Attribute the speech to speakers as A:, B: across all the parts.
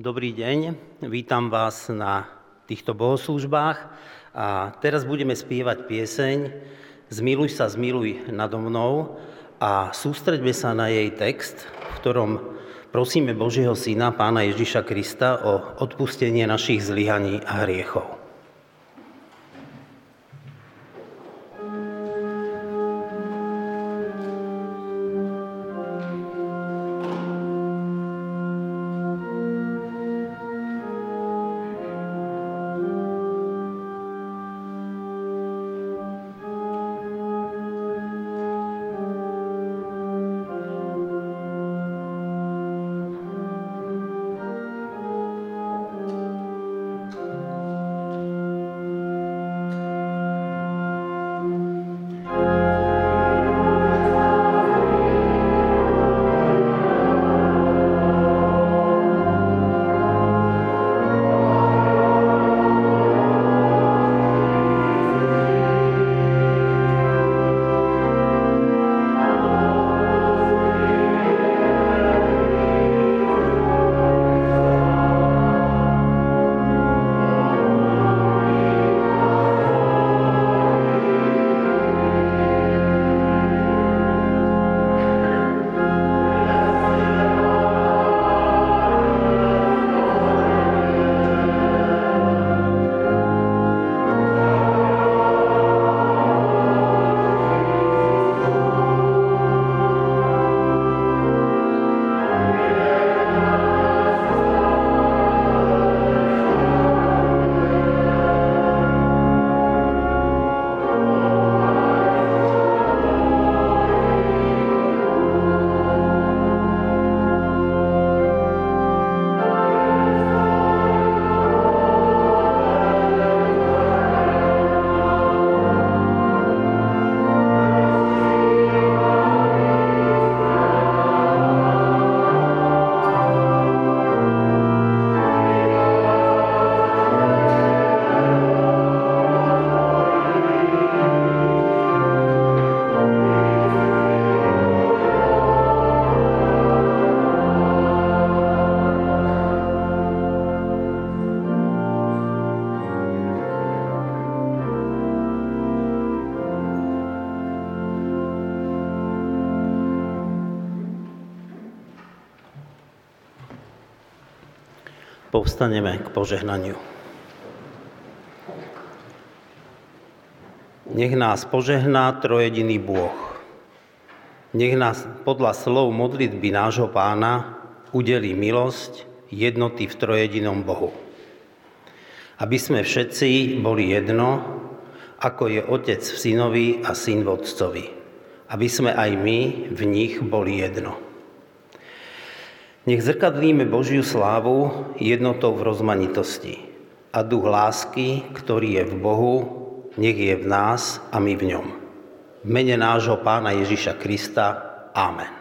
A: Dobrý deň, vítam vás na týchto bohoslužbách a teraz budeme spievať pieseň Zmiluj sa, zmiluj nado mnou a sústreďme sa na jej text, v ktorom prosíme Božieho Syna, Pána Ježiša Krista o odpustenie našich zlyhaní a hriechov. Povstaneme k požehnaniu. Nech nás požehná trojediný Bôh. Nech nás podľa slov modlitby nášho pána udelí milosť jednoty v trojedinom Bohu. Aby sme všetci boli jedno, ako je Otec v synovi a syn v Otcovi. Aby sme aj my v nich boli jedno. Nech zrkadlíme Božiu slávu jednotou v rozmanitosti a duch lásky, ktorý je v Bohu, nech je v nás a my v ňom. V mene nášho Pána Ježiša Krista. Amen.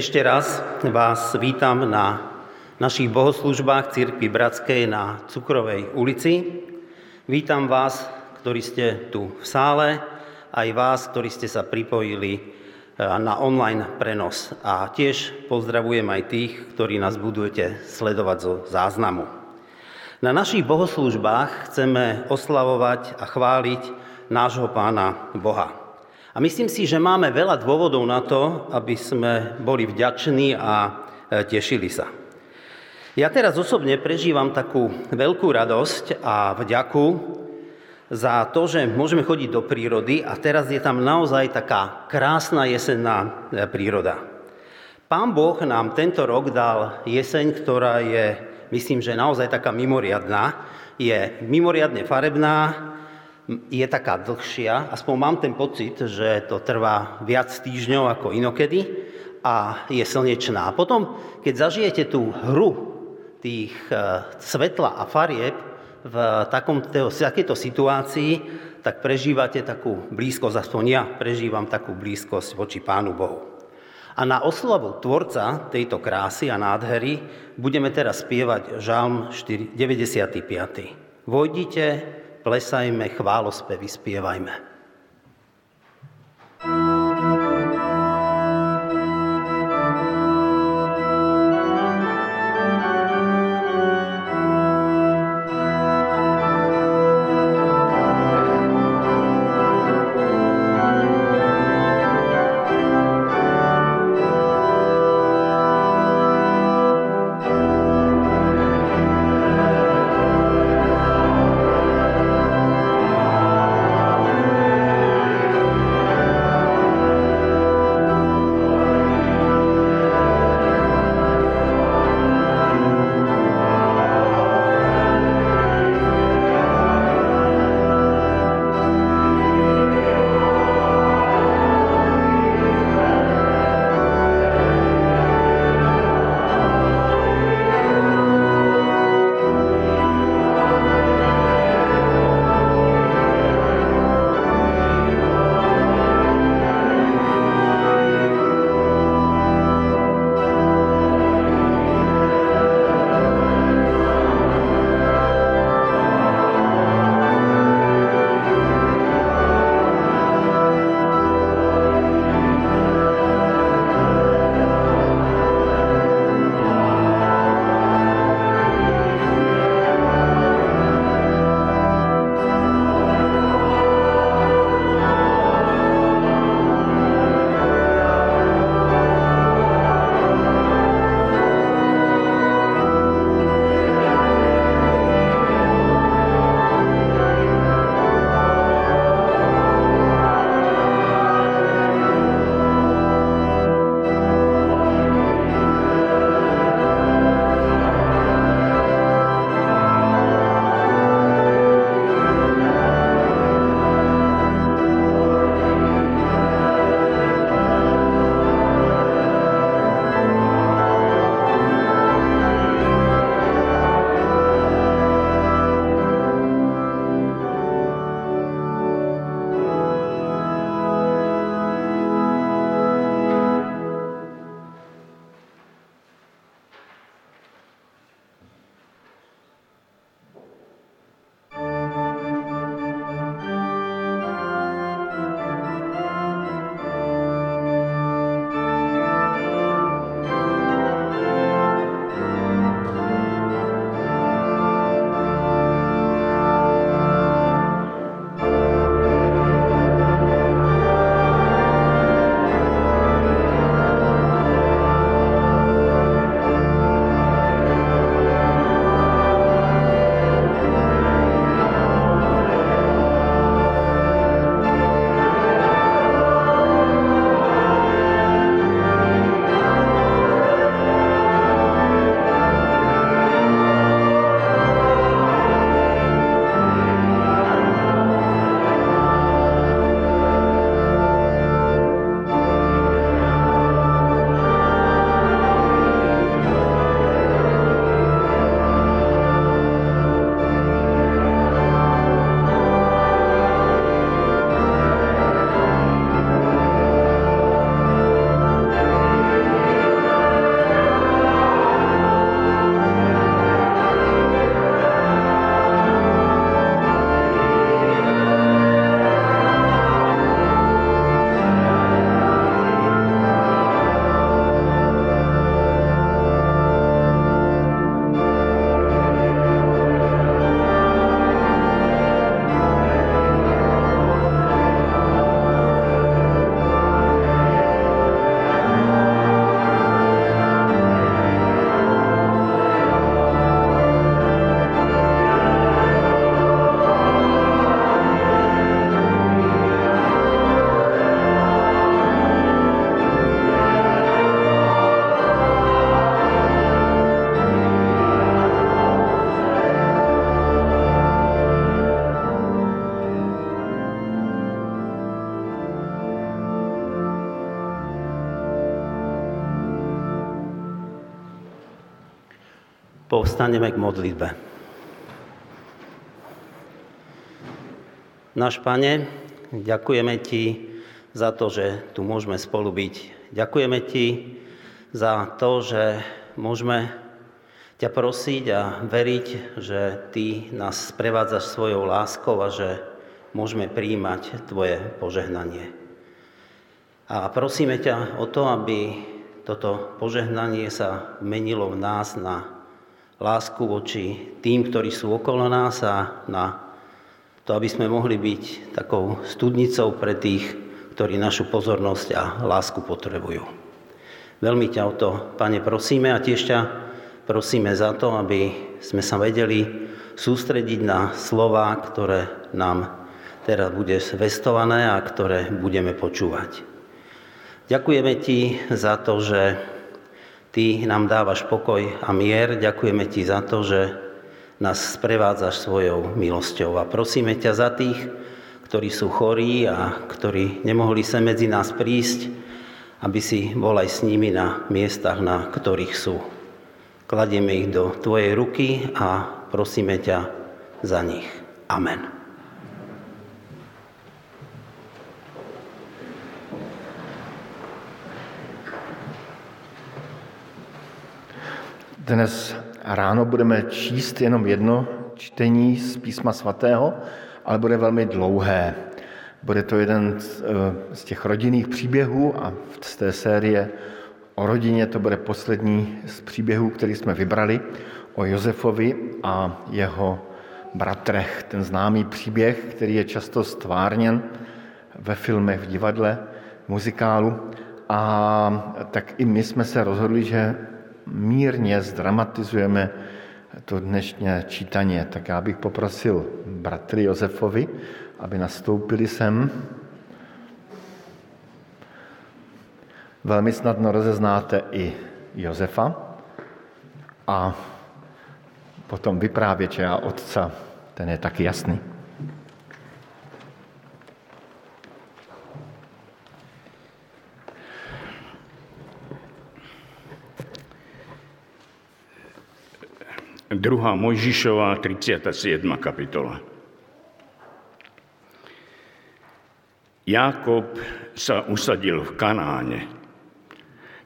A: Ešte raz vás vítam na našich bohoslužbách Církvy Bratskej na Cukrovej ulici. Vítam vás, ktorí ste tu v sále, aj vás, ktorí ste sa pripojili e, na online prenos. A tiež pozdravujem aj tých, ktorí nás budujete sledovať zo záznamu. Na našich bohoslužbách chceme oslavovať a chváliť nášho Pána Boha. A myslím si, že máme veľa dôvodov na to, aby sme boli vďační a e, tešili sa. Ja teraz osobne prežívam takú veľkú radosť a vďaku za to, že môžeme chodiť do prírody a teraz je tam naozaj taká krásna jesenná e, príroda. Pán Boh nám tento rok dal jeseň, ktorá je, myslím, že naozaj taká mimoriadná. Je mimoriadne farebná, je taká dlhšia, aspoň mám ten pocit, že to trvá viac týždňov ako inokedy a je slnečná. A potom, keď zažijete tú hru tých e, svetla a farieb v takomto, takejto situácii, tak prežívate takú blízkosť, aspoň ja prežívam takú blízkosť voči Pánu Bohu. A na oslavu Tvorca tejto krásy a nádhery budeme teraz spievať Žalm 95. Vojdite plesajme, chválospevy spievajme. Povstaneme k modlitbe. Náš Pane, ďakujeme Ti za to, že tu môžeme spolu byť. Ďakujeme Ti za to, že môžeme ťa prosiť a veriť, že Ty nás sprevádzaš svojou láskou a že môžeme príjmať Tvoje požehnanie. A prosíme ťa o to, aby toto požehnanie sa menilo v nás na lásku voči tým, ktorí sú okolo nás a na to, aby sme mohli byť takou studnicou pre tých, ktorí našu pozornosť a lásku potrebujú. Veľmi ťa o to, Pane, prosíme a tiež ťa prosíme za to, aby sme sa vedeli sústrediť na slova, ktoré nám teraz bude zvestované a ktoré budeme počúvať. Ďakujeme Ti za to, že Ty nám dávaš pokoj a mier. Ďakujeme Ti za to, že nás sprevádzaš svojou milosťou. A prosíme ťa za tých, ktorí sú chorí a ktorí nemohli sa medzi nás prísť, aby si bol aj s nimi na miestach, na ktorých sú. Kladieme ich do Tvojej ruky a prosíme ťa za nich. Amen.
B: Dnes ráno budeme číst jenom jedno čtení z písma svatého, ale bude velmi dlouhé. Bude to jeden z, eh, z těch rodinných příběhů a z té série o rodině to bude poslední z příběhů, který jsme vybrali, o Josefovi a jeho bratrech. Ten známý příběh, který je často stvárněn ve filmech, v divadle, muzikálu. A tak i my jsme se rozhodli, že mírně zdramatizujeme to dnešní čítaně, tak já bych poprosil bratry Josefovi, aby nastoupili sem. Velmi snadno rozeznáte i Josefa a potom vyprávěče a otca, ten je taky jasný.
C: Druhá Mojžišová, 37. kapitola. Jákob sa usadil v Kanáne,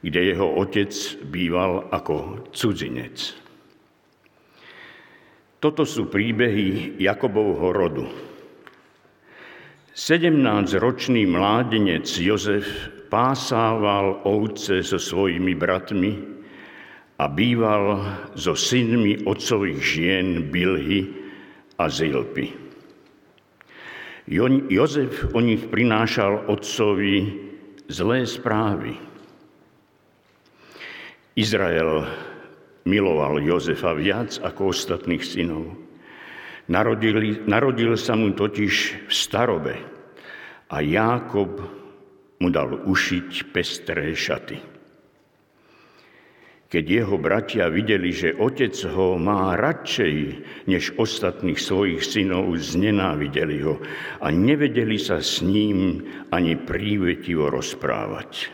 C: kde jeho otec býval ako cudzinec. Toto sú príbehy Jakobovho rodu. 17-ročný mládenec Jozef pásával ovce so svojimi bratmi a býval so synmi otcových žien Bilhy a Zilpy. Jozef o nich prinášal otcovi zlé správy. Izrael miloval Jozefa viac ako ostatných synov. Narodil, narodil sa mu totiž v starobe a Jákob mu dal ušiť pestré šaty. Keď jeho bratia videli, že otec ho má radšej než ostatných svojich synov, znenávideli ho a nevedeli sa s ním ani prívetivo rozprávať.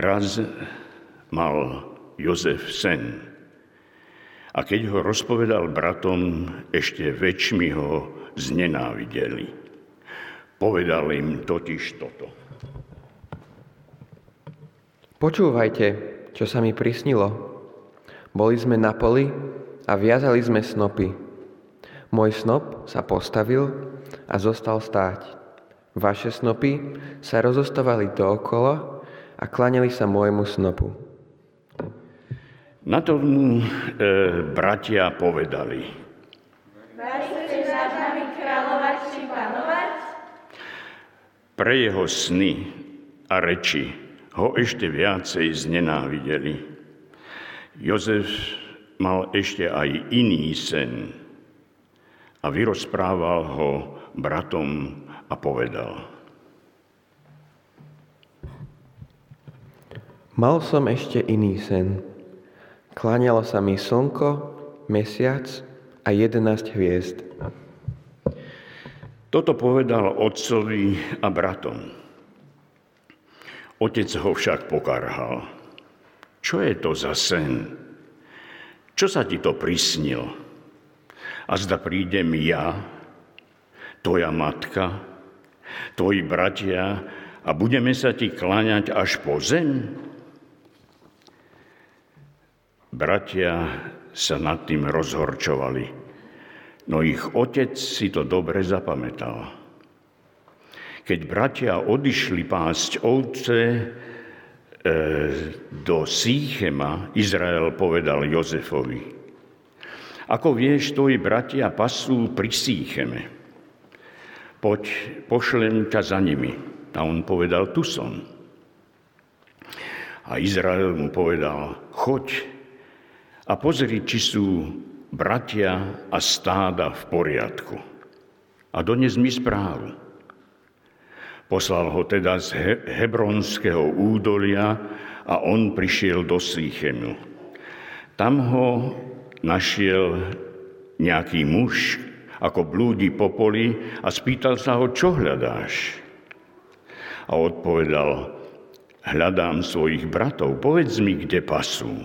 C: Raz mal Jozef sen a keď ho rozpovedal bratom, ešte väčšmi ho znenávideli. Povedal im totiž toto.
D: Počúvajte, čo sa mi prisnilo. Boli sme na poli a viazali sme snopy. Môj snop sa postavil a zostal stáť. Vaše snopy sa rozostávali dookola a klanili sa môjmu snopu.
C: Na to mu e, bratia povedali. Pre jeho sny a reči ho ešte viacej znenávideli. Jozef mal ešte aj iný sen a vyrozprával ho bratom a povedal.
D: Mal som ešte iný sen. Kláňalo sa mi slnko, mesiac a jedenáct hviezd.
C: Toto povedal otcovi a bratom. Otec ho však pokarhal. Čo je to za sen? čo sa ti to prisnilo? A zda prídem ja, tvoja matka, tvoji bratia a budeme sa ti kláňať až po zem? Bratia sa nad tým rozhorčovali, no ich otec si to dobre zapamätal. Keď bratia odišli pásť ovce e, do Sýchema, Izrael povedal Jozefovi, ako vieš, tvoji bratia pasú pri Sýcheme. Poď, pošlem ťa za nimi. A on povedal, tu som. A Izrael mu povedal, choď a pozri, či sú bratia a stáda v poriadku. A dones mi správu. Poslal ho teda z Hebronského údolia a on prišiel do Sýchemu. Tam ho našiel nejaký muž, ako blúdi po poli a spýtal sa ho, čo hľadáš? A odpovedal, hľadám svojich bratov, povedz mi, kde pasú.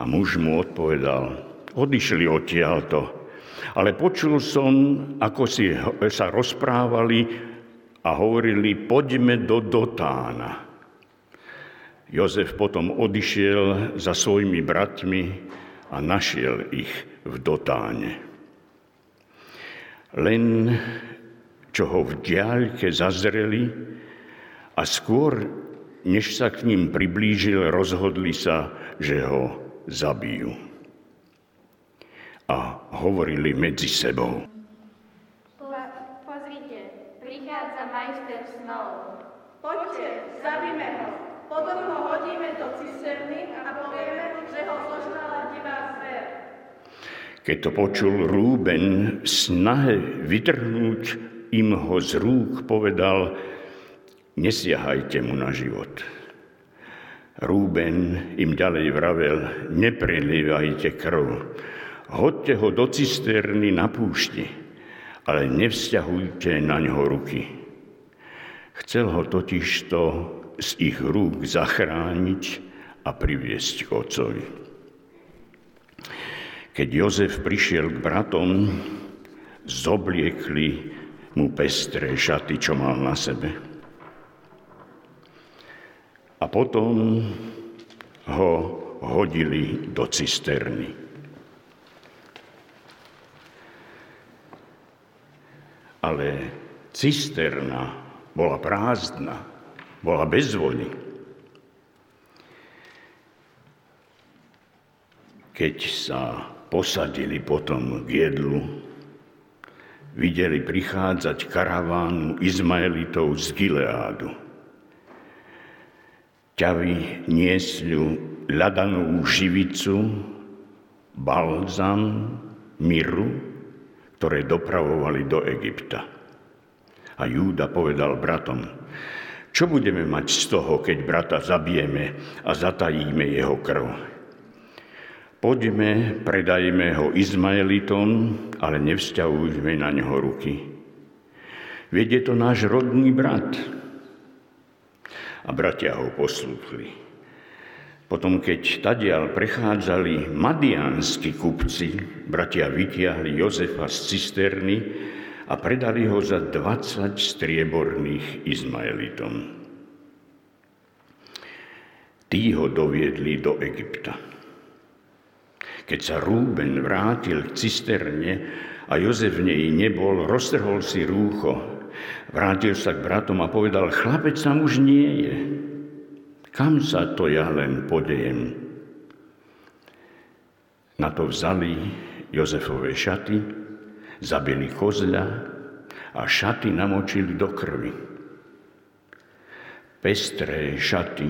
C: A muž mu odpovedal, odišli odtiaľto. Ale počul som, ako si sa rozprávali a hovorili, poďme do Dotána. Jozef potom odišiel za svojimi bratmi a našiel ich v Dotáne. Len čo ho v diaľke zazreli a skôr, než sa k ním priblížil, rozhodli sa, že ho zabijú. A hovorili medzi sebou.
E: Pozrite, prichádza majster snov. Poďte, zabíme ho. Potom ho hodíme do cisterny a povieme, že ho zožrala divá zver.
C: Keď to počul Rúben, snahe vytrhnúť im ho z rúk povedal, nesiahajte mu na život. Rúben im ďalej vravel, neprelívajte krv, hodte ho do cisterny na púšti, ale nevzťahujte na ňo ruky. Chcel ho totižto z ich rúk zachrániť a priviesť k otcovi. Keď Jozef prišiel k bratom, zobliekli mu pestré šaty, čo mal na sebe a potom ho hodili do cisterny. Ale cisterna bola prázdna, bola bez vody. Keď sa posadili potom k jedlu, videli prichádzať karavánu Izmaelitov z Gileádu ťavy niesľu ľadanú živicu, balzam, miru, ktoré dopravovali do Egypta. A Júda povedal bratom, čo budeme mať z toho, keď brata zabijeme a zatajíme jeho krv? Poďme, predajme ho Izmaelitom, ale nevzťahujme na neho ruky. Veď je to náš rodný brat, a bratia ho poslúchli. Potom, keď tadiaľ prechádzali madiánsky kupci, bratia vytiahli Jozefa z cisterny a predali ho za 20 strieborných Izmaelitom. Tí ho doviedli do Egypta. Keď sa Rúben vrátil k cisterne a Jozef v nej nebol, roztrhol si rúcho Vrátil sa k bratom a povedal, chlapec tam už nie je. Kam sa to ja len podejem? Na to vzali Jozefové šaty, zabili kozľa a šaty namočili do krvi. Pestré šaty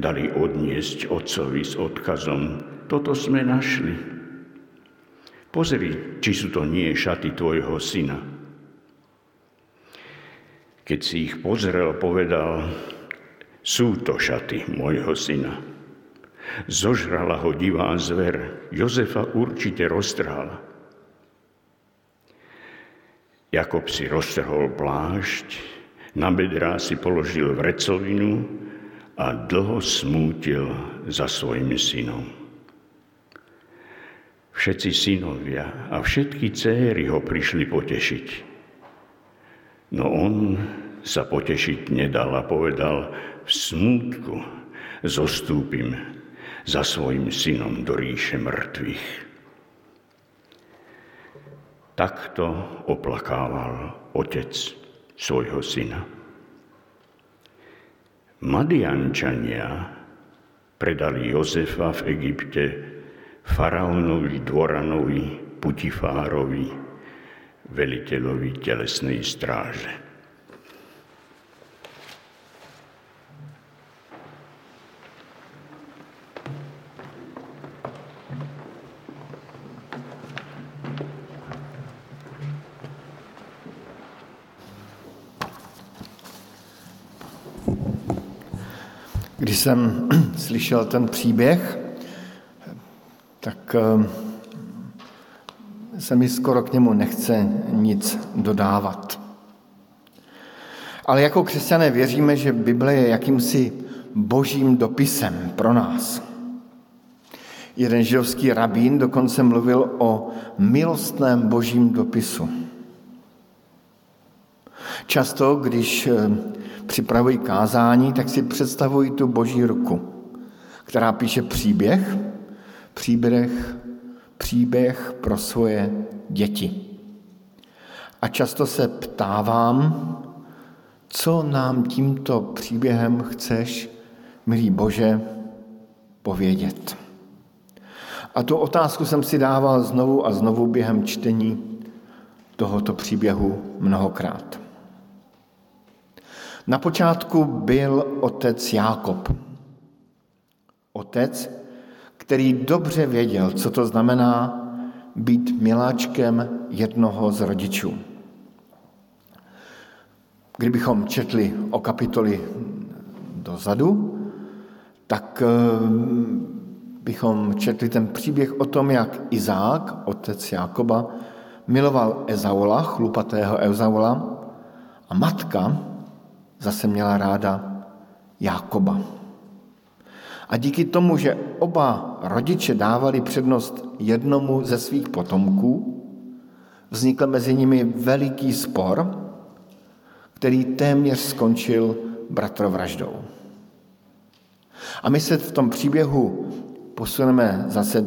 C: dali odniesť otcovi s odkazom, toto sme našli. Pozri, či sú to nie šaty tvojho syna. Keď si ich pozrel, povedal, sú to šaty môjho syna. Zožrala ho divá zver, Jozefa určite roztrhala. Jakob si roztrhol plášť, na bedrá si položil vrecovinu a dlho smútil za svojim synom. Všetci synovia a všetky céry ho prišli potešiť. No on sa potešiť nedal a povedal, v smútku zostúpim za svojim synom do ríše mŕtvych. Takto oplakával otec svojho syna. Madiančania predali Jozefa v Egypte faraónovi dvoranovi Putifárovi, veliteľovi telesnej stráže.
B: Když jsem slyšel ten příběh, tak eh, se mi skoro k němu nechce nic dodávat. Ale jako křesťané věříme, že Bible je jakýmsi božím dopisem pro nás. Jeden židovský rabín dokonce mluvil o milostném božím dopisu. Často, když eh, připravují kázání, tak si představují tu boží ruku, která píše příběh, příběh, příběh pro svoje děti. A často se ptávám, co nám tímto příběhem chceš, milý Bože, povědět. A tu otázku jsem si dával znovu a znovu během čtení tohoto příběhu mnohokrát. Na počátku byl otec Jákob. Otec, který dobře věděl, co to znamená být miláčkem jednoho z rodičů. Kdybychom četli o kapitoly dozadu, tak eh, bychom četli ten příběh o tom, jak Izák, otec Jákoba, miloval Ezaula, chlupatého Ezaula, a matka zase měla ráda Jákoba. A díky tomu, že oba rodiče dávali přednost jednomu ze svých potomků, vznikl mezi nimi veliký spor, který téměř skončil bratrovraždou. A my se v tom příběhu posuneme zase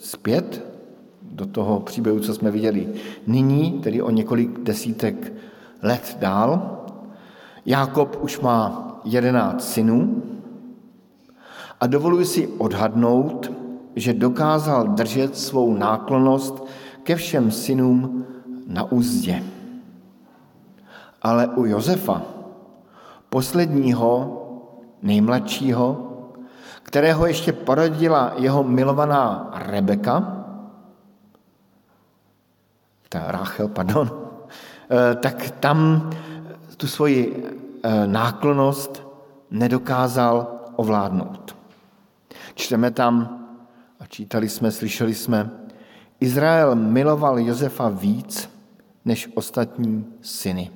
B: zpět do toho příběhu, co jsme viděli nyní, tedy o několik desítek let dál. Jákob už má jedenáct synů a dovoluji si odhadnout, že dokázal držet svou náklonost ke všem synům na úzdě. Ale u Josefa, posledního, nejmladšího, kterého ještě porodila jeho milovaná Rebeka, ta Rachel, pardon, eh, tak tam tu svoji eh, náklonost nedokázal ovládnout. Čteme tam, a čítali jsme, slyšeli jsme, Izrael miloval Josefa víc než ostatní syny.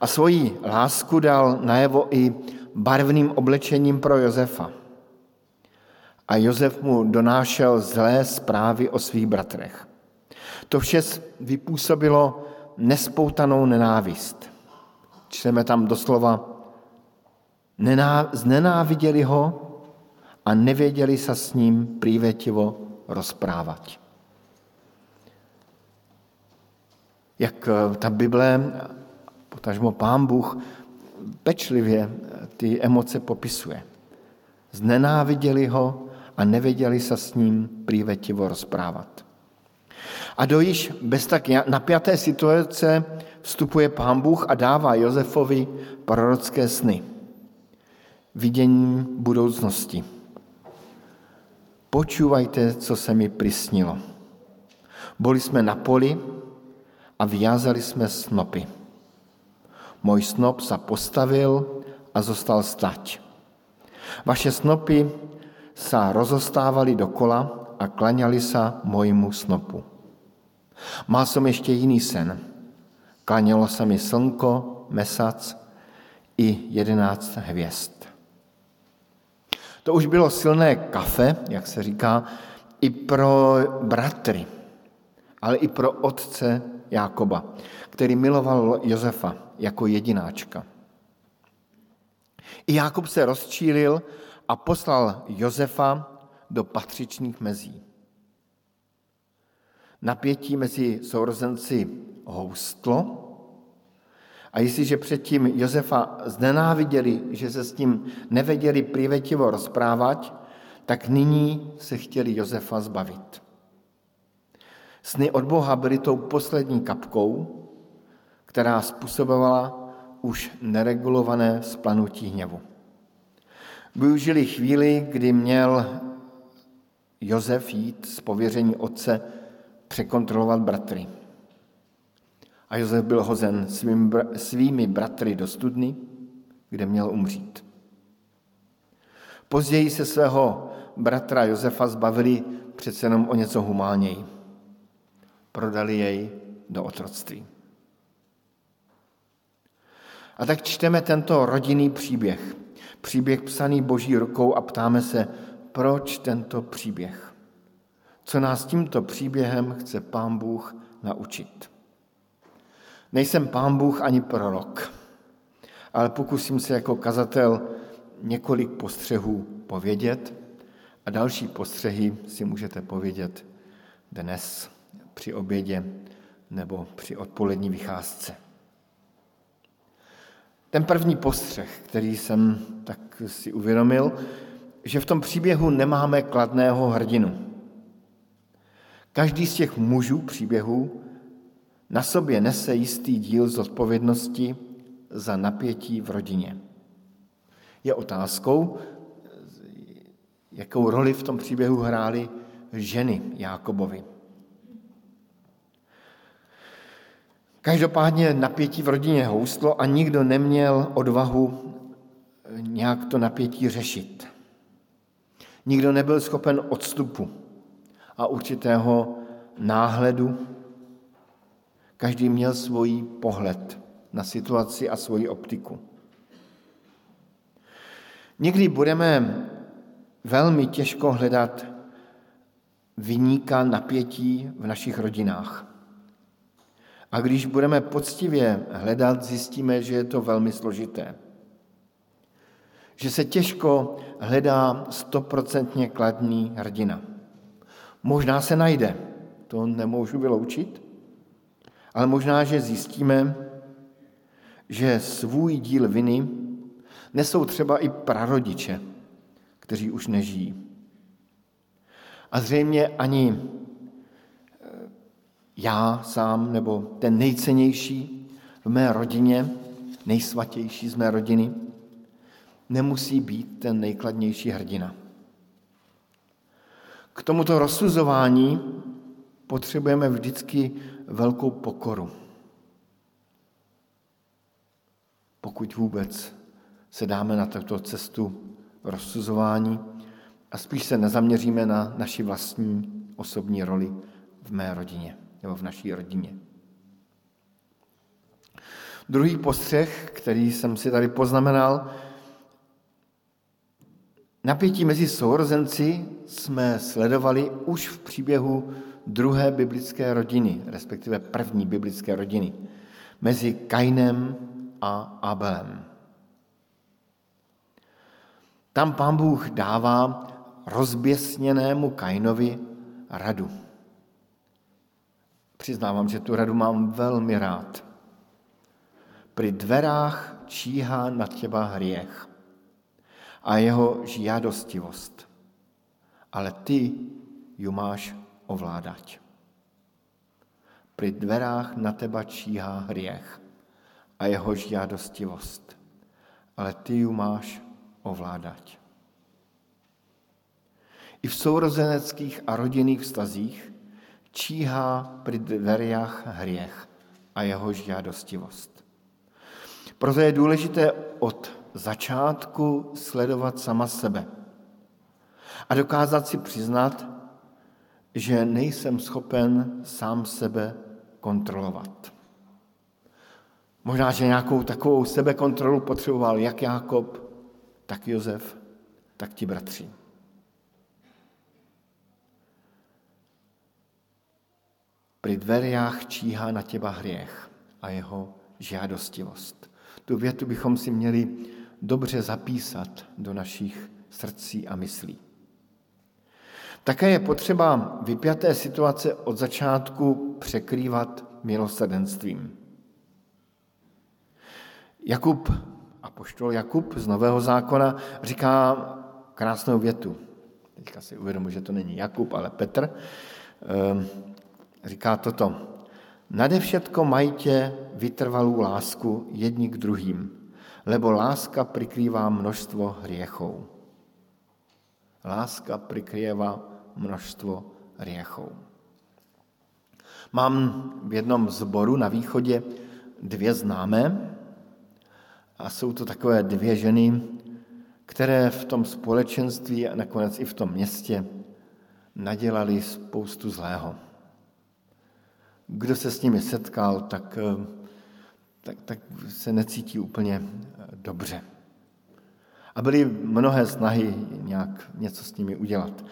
B: A svoji lásku dal najevo i barvným oblečením pro Josefa. A Josef mu donášel zlé zprávy o svých bratrech. To vše vypůsobilo nespoutanou nenávist. Čteme tam doslova, nená, znenáviděli ho a nevěděli se s ním prívetivo rozprávat. Jak eh, ta Bible, potažmo Pán Bůh, pečlivě ty emoce popisuje. Znenáviděli ho a nevěděli se s ním prívetivo rozprávat. A do již bez tak napjaté situace vstupuje pán Bůh a dává Josefovi prorocké sny. Vidění budoucnosti. Počúvajte, co se mi prisnilo. Boli jsme na poli a vyjázali jsme snopy. Můj snop se postavil a zostal stať. Vaše snopy sa rozostávali dokola a klaňali sa mojmu snopu. Mal som ešte jiný sen. Klanělo se mi slnko, mesac i jedenáct hvězd. To už bylo silné kafe, jak se říká, i pro bratry, ale i pro otce Jákoba, který miloval Josefa jako jedináčka. I Jákob se rozčílil a poslal Josefa do patřičných mezí. Napětí mezi sourozenci houstlo a jestliže předtím Josefa znenáviděli, že se s ním nevěděli privetivo rozprávat, tak nyní se chtěli Josefa zbavit. Sny od Boha byly tou poslední kapkou, která způsobovala už neregulované splanutí hněvu. Využili chvíli, kdy měl Josef jít z pověření otce překontrolovat bratry. A Josef byl hozen svými bratry do studny, kde měl umřít. Později se svého bratra Josefa zbavili přece jenom o něco humánněji. Prodali jej do otroctví. A tak čteme tento rodinný příběh. Příběh psaný boží rukou a ptáme se, proč tento příběh? Co nás tímto příběhem chce pán Bůh naučit? Nejsem pán Bůh ani prorok, ale pokusím se jako kazatel několik postřehů povědět a další postřehy si můžete povědět dnes při obědě nebo při odpolední vycházce. Ten první postřeh, který jsem tak si uvědomil, že v tom příběhu nemáme kladného hrdinu. Každý z těch mužů příběhu na sobě nese jistý díl zodpovědnosti za napětí v rodině. Je otázkou, jakou roli v tom příběhu hrály ženy Jákobovi. Každopádně napětí v rodině houstlo a nikdo neměl odvahu nějak to napětí řešit. Nikdo nebyl schopen odstupu a určitého náhledu. Každý měl svůj pohled na situaci a svoji optiku. Někdy budeme velmi těžko hledat vyníka napětí v našich rodinách. A když budeme poctivě hledat, zjistíme, že je to velmi složité. Že se těžko hledá stoprocentně kladný hrdina. Možná se najde, to nemůžu vyloučit, ale možná, že zjistíme, že svůj díl viny nesou třeba i prarodiče, kteří už nežijí. A zřejmě ani eh, já sám nebo ten nejcennější v mé rodině, nejsvatější z mé rodiny, nemusí být ten nejkladnější hrdina. K tomuto rozsuzování potřebujeme vždycky velkou pokoru. Pokud vůbec se dáme na tuto cestu rozsuzování a spíš se nezaměříme na naši vlastní osobní roli v mé rodině nebo v naší rodině. Druhý postřeh, který jsem si tady poznamenal, napětí mezi sourozenci jsme sledovali už v příběhu druhé biblické rodiny, respektive první biblické rodiny, mezi Kainem a Abelem. Tam pán Bůh dává rozběsněnému Kainovi radu. Přiznávám, že tu radu mám velmi rád. Při dverách číhá na těba hriech a jeho žiadostivost. Ale ty ju máš ovládat. Při dverách na teba číhá hriech a jeho žiadostivost. Ale ty ju máš ovládat. I v sourozeneckých a rodinných vztazích číhá při dverách hriech a jeho žádostivost. Proto je důležité od začátku sledovat sama sebe a dokázat si přiznat, že nejsem schopen sám sebe kontrolovat. Možná, že nějakou takovou sebekontrolu potřeboval jak Jákob, tak Josef, tak ti bratři. Pri dveriach číhá na těba hriech a jeho žádostivost. Tu větu bychom si měli dobře zapísat do našich srdcí a myslí. Také je potřeba vypjaté situace od začátku překrývat milosrdenstvím. Jakub, apoštol Jakub z Nového zákona říká krásnou větu. Teďka si uvědomuji, že to není Jakub, ale Petr. Ehm, říká toto. Nade všetko majte vytrvalou lásku jedni k druhým, lebo láska prikrývá množstvo hriechov. Láska prikrývá množstvo hriechov. Mám v jednom zboru na východě dvě známé a jsou to takové dvě ženy, které v tom společenství a nakonec i v tom městě nadělali spoustu zlého. Kdo se s nimi setkal, tak, tak, tak se necítí úplně dobře. A byly mnohé snahy nějak něco s nimi udělat.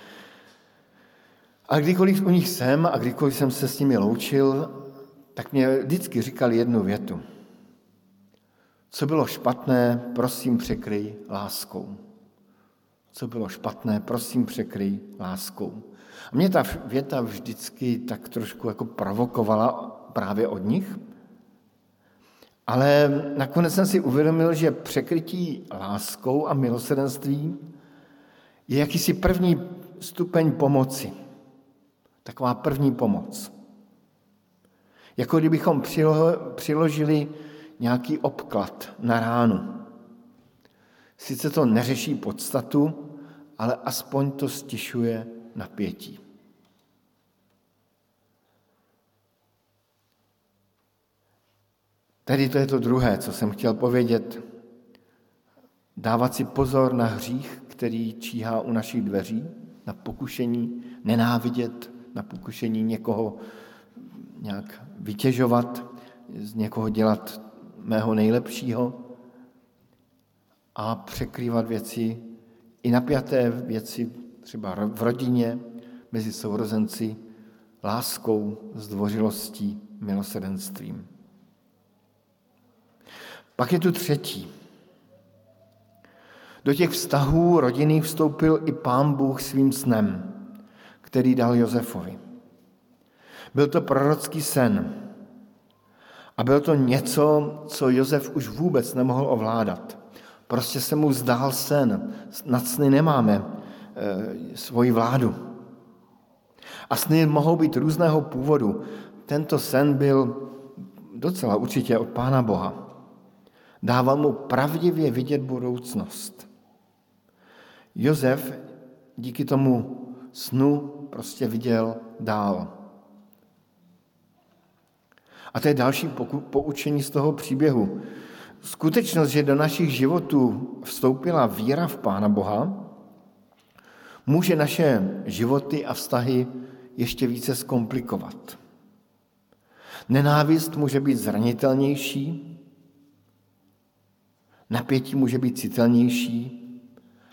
B: A kdykoliv u nich jsem a kdykoliv jsem se s nimi loučil, tak mě vždycky říkali jednu větu. Co bylo špatné, prosím překryj láskou. Co bylo špatné, prosím překryj láskou. A mě ta věta vždycky tak trošku jako provokovala právě od nich, ale nakonec jsem si uvědomil, že překrytí láskou a milosrdenství je jakýsi první stupeň pomoci. Taková první pomoc. Jako kdybychom přiložili nějaký obklad na ránu. Sice to neřeší podstatu, ale aspoň to stišuje napětí. Tedy to je to druhé, co jsem chtěl povědět. Dávat si pozor na hřích, který číhá u našich dveří, na pokušení nenávidět, na pokušení někoho nějak vytěžovat, z někoho dělat mého nejlepšího a překrývat věci, i napjaté věci, třeba v rodině, mezi sourozenci, láskou, zdvořilostí, milosrdenstvím. Pak je tu třetí. Do těch vztahů rodinných vstoupil i pán Bůh svým snem, který dal Josefovi. Byl to prorocký sen, a bylo to něco, co Josef už vůbec nemohl ovládat. Prostě se mu zdál sen. Nad sny nemáme e, svoji vládu. A sny mohou být různého původu. Tento sen byl docela určitě od Pána Boha. Dával mu pravdivě vidět budoucnost. Josef díky tomu snu prostě viděl dál. A to je další poučení z toho příběhu. Skutečnost, že do našich životů vstoupila víra v Pána Boha, může naše životy a vztahy ještě více zkomplikovat. Nenávist může být zranitelnější, napětí může být citelnější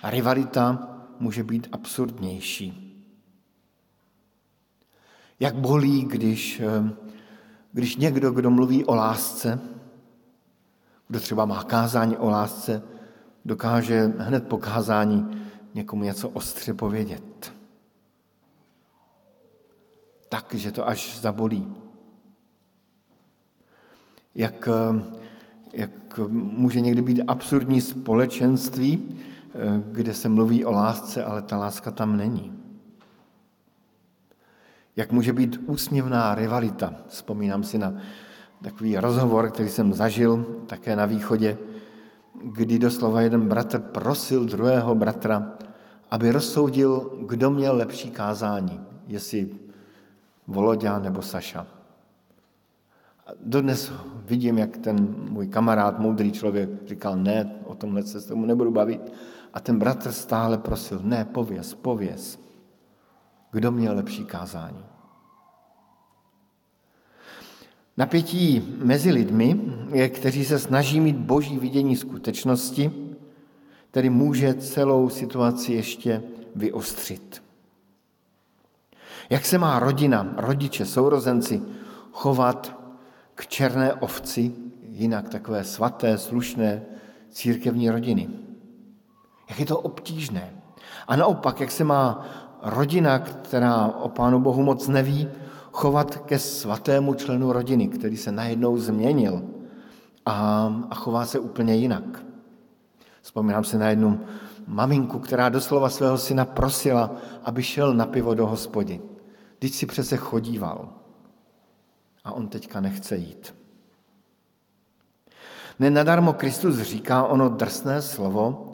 B: a rivalita může být absurdnější. Jak bolí, když eh, když někdo, kdo mluví o lásce, kdo třeba má kázání o lásce, dokáže hned po kázání někomu něco ostře povědět. Tak, že to až zabolí. Jak, jak může někdy být absurdní společenství, kde se mluví o lásce, ale ta láska tam není jak může být úsměvná rivalita. Vzpomínám si na takový rozhovor, který jsem zažil také na východě, kdy doslova jeden bratr prosil druhého bratra, aby rozsoudil, kdo měl lepší kázání, jestli Volodia nebo Saša. A dodnes vidím, jak ten můj kamarád, moudrý člověk, říkal, ne, o tomhle se s tomu nebudu bavit. A ten bratr stále prosil, ne, pověz, pověz. Kdo měl lepší kázání? Napětí mezi lidmi, kteří se snaží mít boží vidění skutečnosti, který může celou situaci ještě vyostřit. Jak se má rodina, rodiče, sourozenci chovat k černé ovci, jinak takové svaté, slušné církevní rodiny. Jak je to obtížné. A naopak, jak se má rodina, která o Pánu Bohu moc neví, chovat ke svatému členu rodiny, který se najednou změnil a, a chová se úplně jinak. Vzpomínám se na jednu maminku, která doslova svého syna prosila, aby šel na pivo do hospody. Teď si přece chodíval. A on teďka nechce jít. Nenadarmo Kristus říká ono drsné slovo,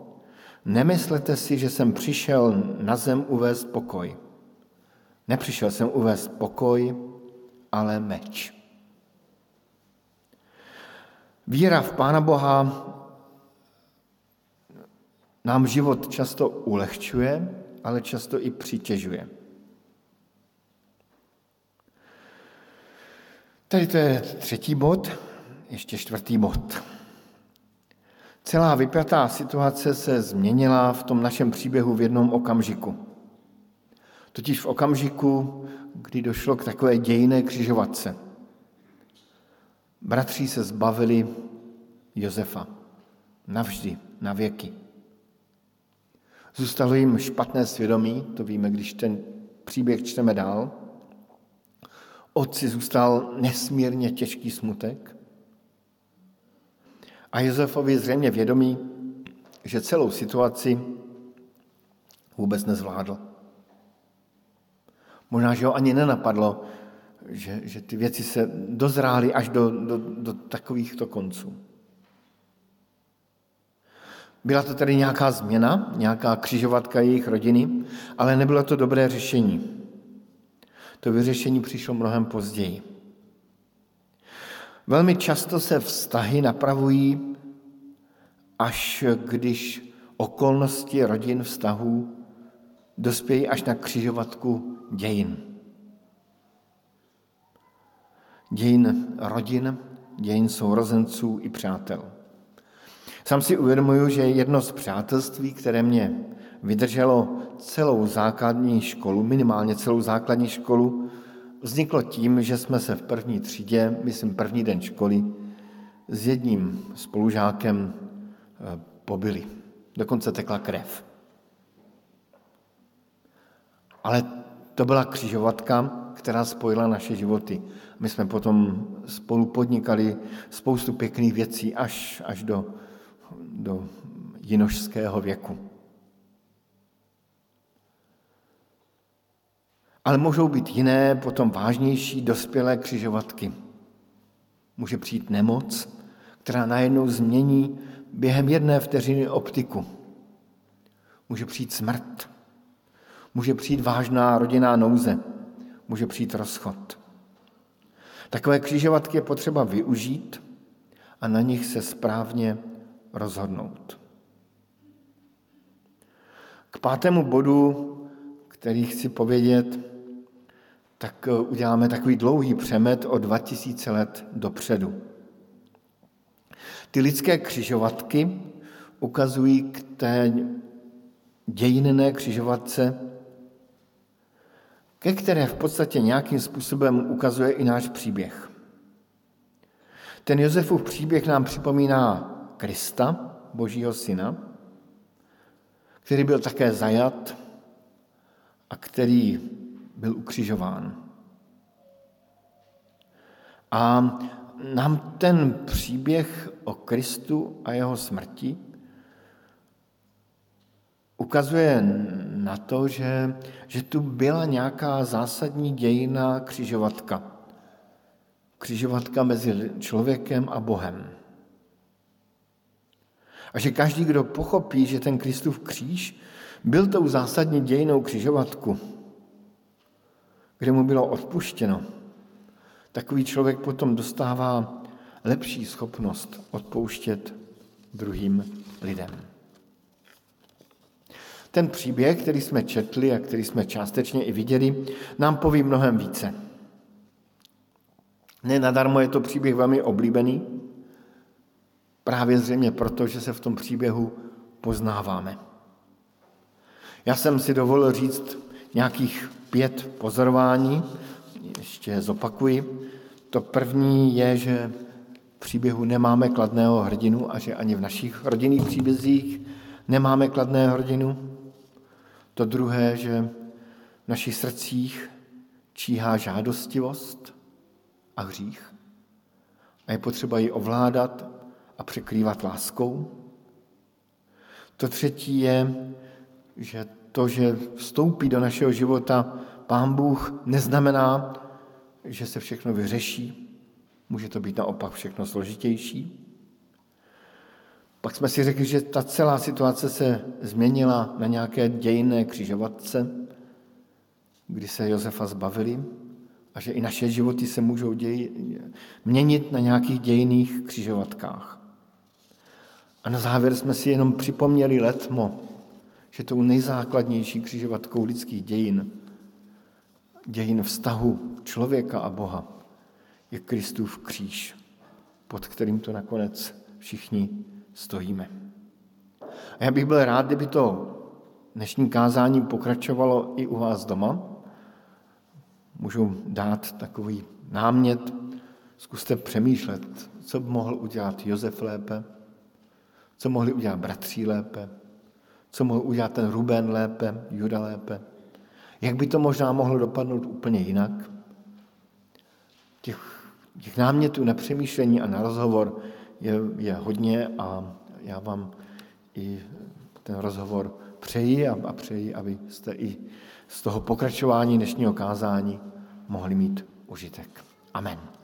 B: nemyslete si, že jsem přišel na zem uvést pokoj. Nepřišel jsem uvést pokoj, ale meč. Víra v Pána Boha nám život často ulehčuje, ale často i přitěžuje. Tady to je třetí bod, ještě čtvrtý bod. Celá vypjatá situace se změnila v tom našem příběhu v jednom okamžiku. Totiž v okamžiku, kdy došlo k takové dějné křižovatce. Bratři se zbavili Josefa navždy, na věky. Zůstalo jim špatné svědomí, to víme, když ten příběh čteme dál. Otci zůstal nesmírně těžký smutek. A Josefovi zřejmě vědomí, že celou situaci vůbec nezvládl. Možná, že ho ani nenapadlo, že, že ty věci se dozrály až do, do, do takovýchto konců. Byla to tedy nějaká změna, nějaká křižovatka jejich rodiny, ale nebylo to dobré řešení. To vyřešení přišlo mnohem později. Velmi často se vztahy napravují, až když okolnosti rodin vztahů dospějí až na křižovatku dějin. Dějin rodin, dějin sourozenců i přátel. Sám si uvědomuju, že jedno z přátelství, které mě vydrželo celou základní školu, minimálně celou základní školu, vzniklo tím, že jsme se v první třídě, myslím první den školy, s jedním spolužákem eh, pobili. Dokonce tekla krev. Ale to byla křižovatka, která spojila naše životy. My jsme potom spolu podnikali spoustu pěkných věcí až, až do, do jinožského věku. Ale můžou být jiné, potom vážnější, dospělé křižovatky. Může přijít nemoc, která najednou změní během jedné vteřiny optiku. Může přijít smrt. Může přijít vážná rodinná nouze. Může přijít rozchod. Takové křižovatky je potřeba využít a na nich se správně rozhodnout. K pátému bodu, který chci povědět, tak eh, uděláme takový dlouhý přemet o 2000 let dopředu. Ty lidské křižovatky ukazují k té dějinné křižovatce, ke které v podstatě nějakým způsobem ukazuje i náš příběh. Ten Josefův příběh nám připomíná Krista, Božího syna, který byl také zajat a který byl ukřižován. A nám ten příběh o Kristu a jeho smrti ukazuje na to, že, že tu byla nějaká zásadní dějina křižovatka. Křižovatka mezi člověkem a Bohem. A že každý, kdo pochopí, že ten Kristův kříž byl tou zásadní dějinou křižovatku, kde mu bylo odpuštěno, takový člověk potom dostává lepší schopnost odpouštět druhým lidem. Ten příběh, který jsme četli a který jsme částečně i viděli, nám poví mnohem více. Nenadarmo je to příběh velmi oblíbený, právě zřejmě proto, že se v tom příběhu poznáváme. Já jsem si dovolil říct nějakých pět pozorování, ještě zopakuji. To první je, že v příběhu nemáme kladného hrdinu a že ani v našich rodinných příbězích nemáme kladného hrdinu. To druhé, že v našich srdcích číhá žádostivost a hřích a je potřeba ji ovládat a překrývat láskou. To třetí je, že to, že vstoupí do našeho života Pán Bůh, neznamená, že se všechno vyřeší. Může to být naopak všechno složitější. Pak jsme si řekli, že ta celá situace se změnila na nějaké dějinné křižovatce, kdy se Josefa zbavili a že i naše životy se můžou děj, měnit na nějakých dějných křižovatkách. A na závěr jsme si jenom připomněli letmo, že tou nejzákladnější křižovatkou lidských dějin, dějin vztahu člověka a Boha, je Kristův kříž, pod kterým to nakonec všichni stojíme. A já bych byl rád, kdyby to dnešní kázání pokračovalo i u vás doma. Můžu dát takový námět, zkuste přemýšlet, co mohl udělat Josef lépe, co mohli udělat bratří lépe, co mohl udělat ten Ruben lépe, Juda lépe. Jak by to možná mohlo dopadnout úplně jinak? Těch, těch námětů na přemýšlení a na rozhovor je, je hodně a já vám i ten rozhovor přeji a, a přeji, abyste i z toho pokračování dnešního kázání mohli mít užitek. Amen.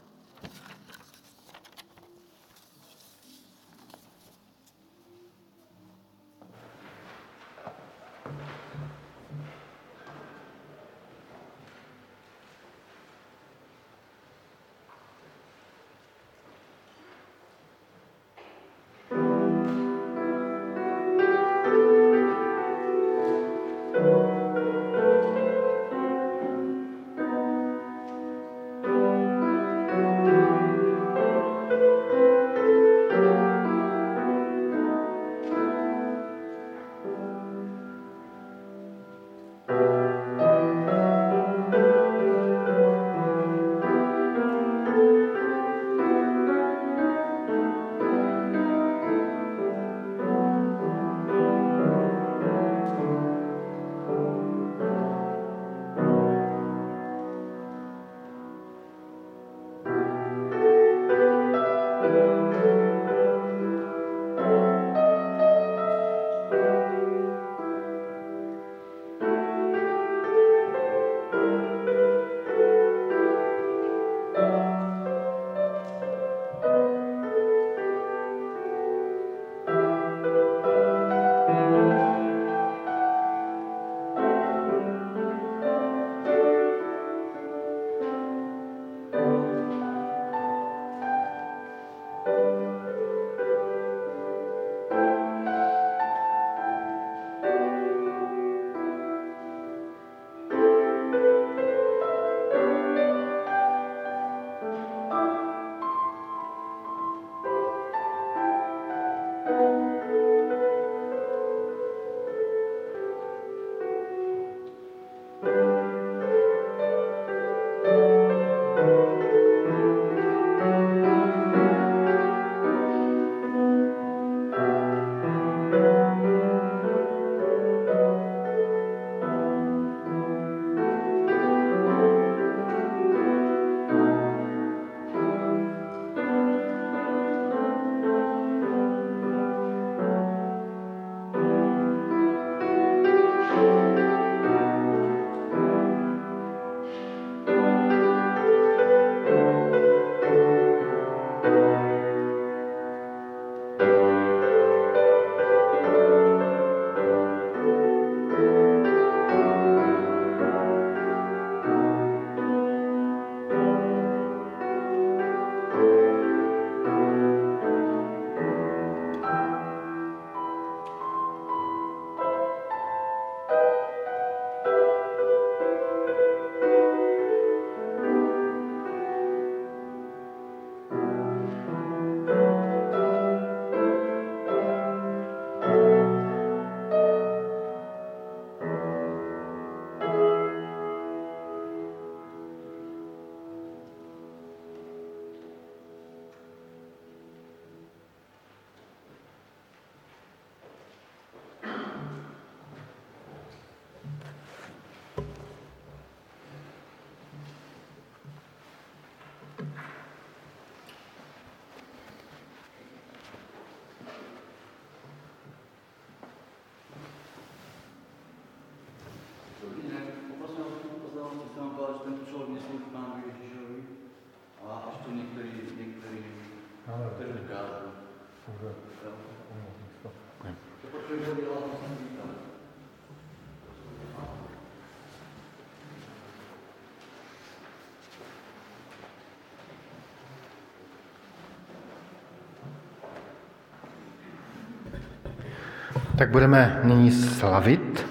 B: Tak budeme nyní slavit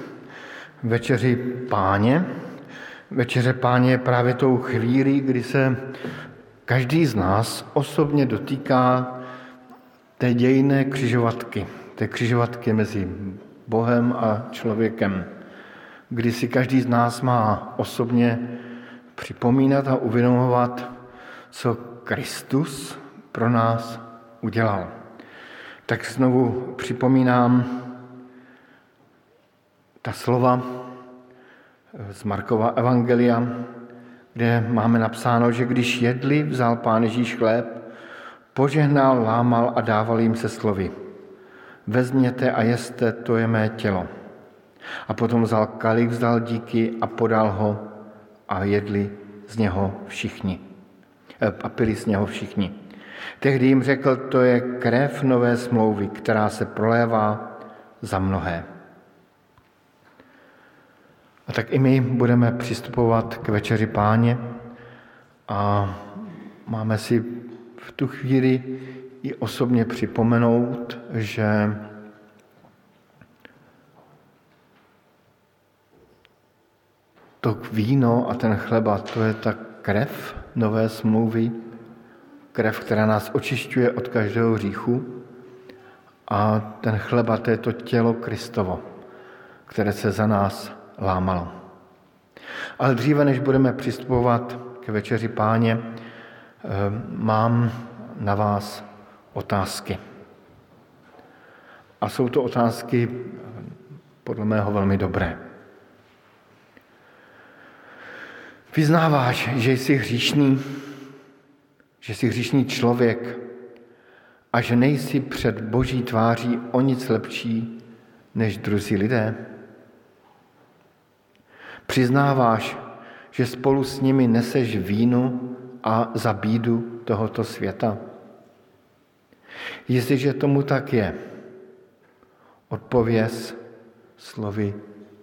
B: večeři páně. Večeře páně je právě tou chvílí, kdy se každý z nás osobně dotýká té dějné křižovatky, té křižovatky mezi Bohem a člověkem, kdy si každý z nás má osobně připomínat a uvědomovat, co Kristus pro nás udělal. Tak znovu připomínám ta slova z Markova Evangelia, kde máme napsáno, že když jedli, vzal pán Ježíš chléb, požehnal, lámal a dával jim se slovy. Vezměte a jeste, to je mé tělo. A potom vzal kalich, vzdal díky a podal ho a jedli z něho všichni. Eh, a pili z něho všichni. Tehdy jim řekl, to je krev nové smlouvy, která se prolévá za mnohé. A tak i my budeme přistupovat k večeři páně a máme si v tu chvíli i osobně připomenout, že to víno a ten chleba, to je ta krev nové smlouvy, krev, která nás očišťuje od každého hříchu a ten chleba, to je to tělo Kristovo, které se za nás lámalo. Ale dříve, než budeme přistupovat k večeři páně, mám na vás otázky. A jsou to otázky podle mého velmi dobré. Vyznáváš, že jsi hříšný, že jsi hříšný člověk a že nejsi před boží tváří o nic lepší než druzí lidé? Přiznáváš, že spolu s nimi neseš vínu a za bídu tohoto světa? Jestliže tomu tak je, odpověz slovy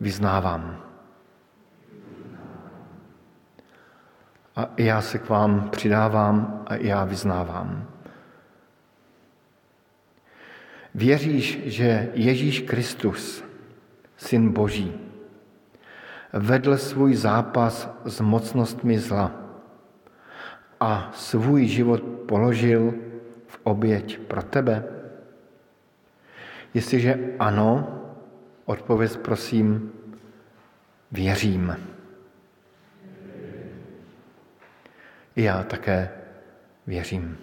B: vyznávám. A já se k vám přidávám a já vyznávám. Věříš, že Ježíš Kristus, Syn Boží, vedl svůj zápas s mocnostmi zla a svůj život položil v oběť pro tebe? Jestliže ano, odpověz prosím, věřím. Já také věřím.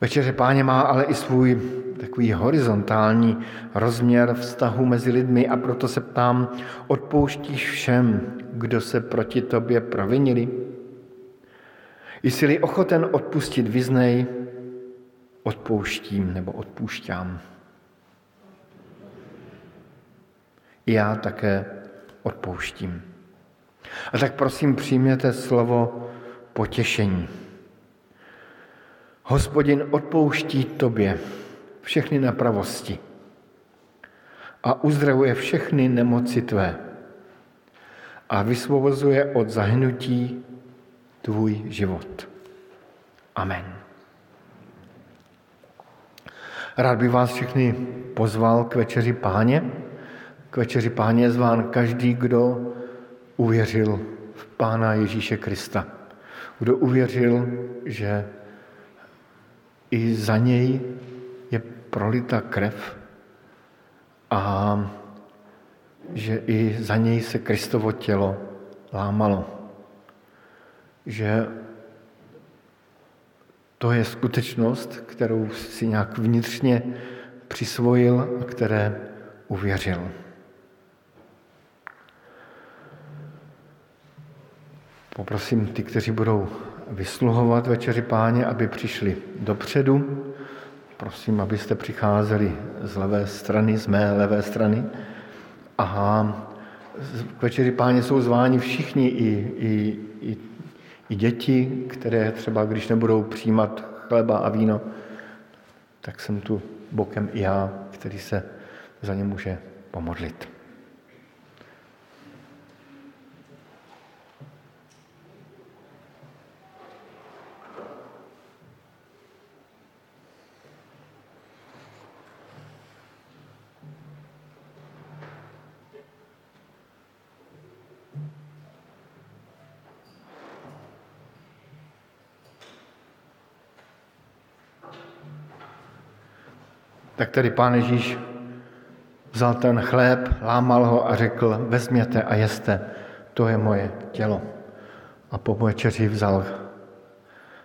B: Večeře páně má ale i svůj takový horizontální rozměr vztahu mezi lidmi a proto se ptám, odpouštíš všem, kdo se proti tobě provinili? Jsi-li ochoten odpustit, vyznej, odpouštím nebo odpoušťám. Já také odpouštím. A tak prosím přijměte slovo potěšení. Hospodin odpouští tobě všechny nepravosti a uzdravuje všechny nemoci tvé a vysvobozuje od zahnutí tvůj život. Amen. Rád bych vás všechny pozval k večeři páně. K večeři páně je zván každý, kdo uvěřil v Pána Ježíše Krista. Kdo uvěřil, že i za něj je prolita krev a že i za něj se Kristovo tělo lámalo. Že to je skutečnost, kterou si nějak vnitřně přisvojil a které uvěřil. Poprosím ty, kteří budou vysluhovat večeři páně, aby přišli dopředu. Prosím, abyste přicházeli z levé strany, z mé levé strany. A k večeři páně jsou zváni všichni, i, i, i, i děti, které třeba, když nebudou přijímat chleba a víno, tak jsem tu bokem i já, který se za ně může pomodlit. Tak tedy pán Ježíš vzal ten chléb, lámal ho a řekl, vezměte a jeste, to je moje tělo. A po večeři vzal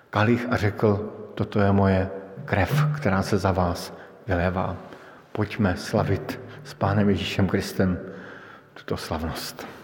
B: kalich a řekl, toto je moje krev, která se za vás vylévá. Pojďme slavit s Pánem Ježíšem Kristem tuto slavnost.